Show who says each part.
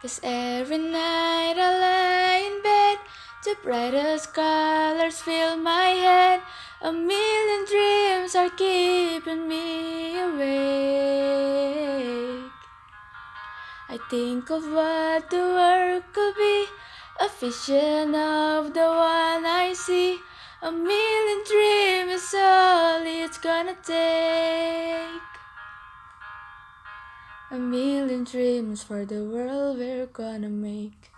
Speaker 1: Cause every night I lie in bed, the brightest colors fill my head. A million dreams are keeping me awake. I think of what the world could be, a vision of the one I see. A million dreams is all it's gonna take. A million dreams for the world we're gonna make.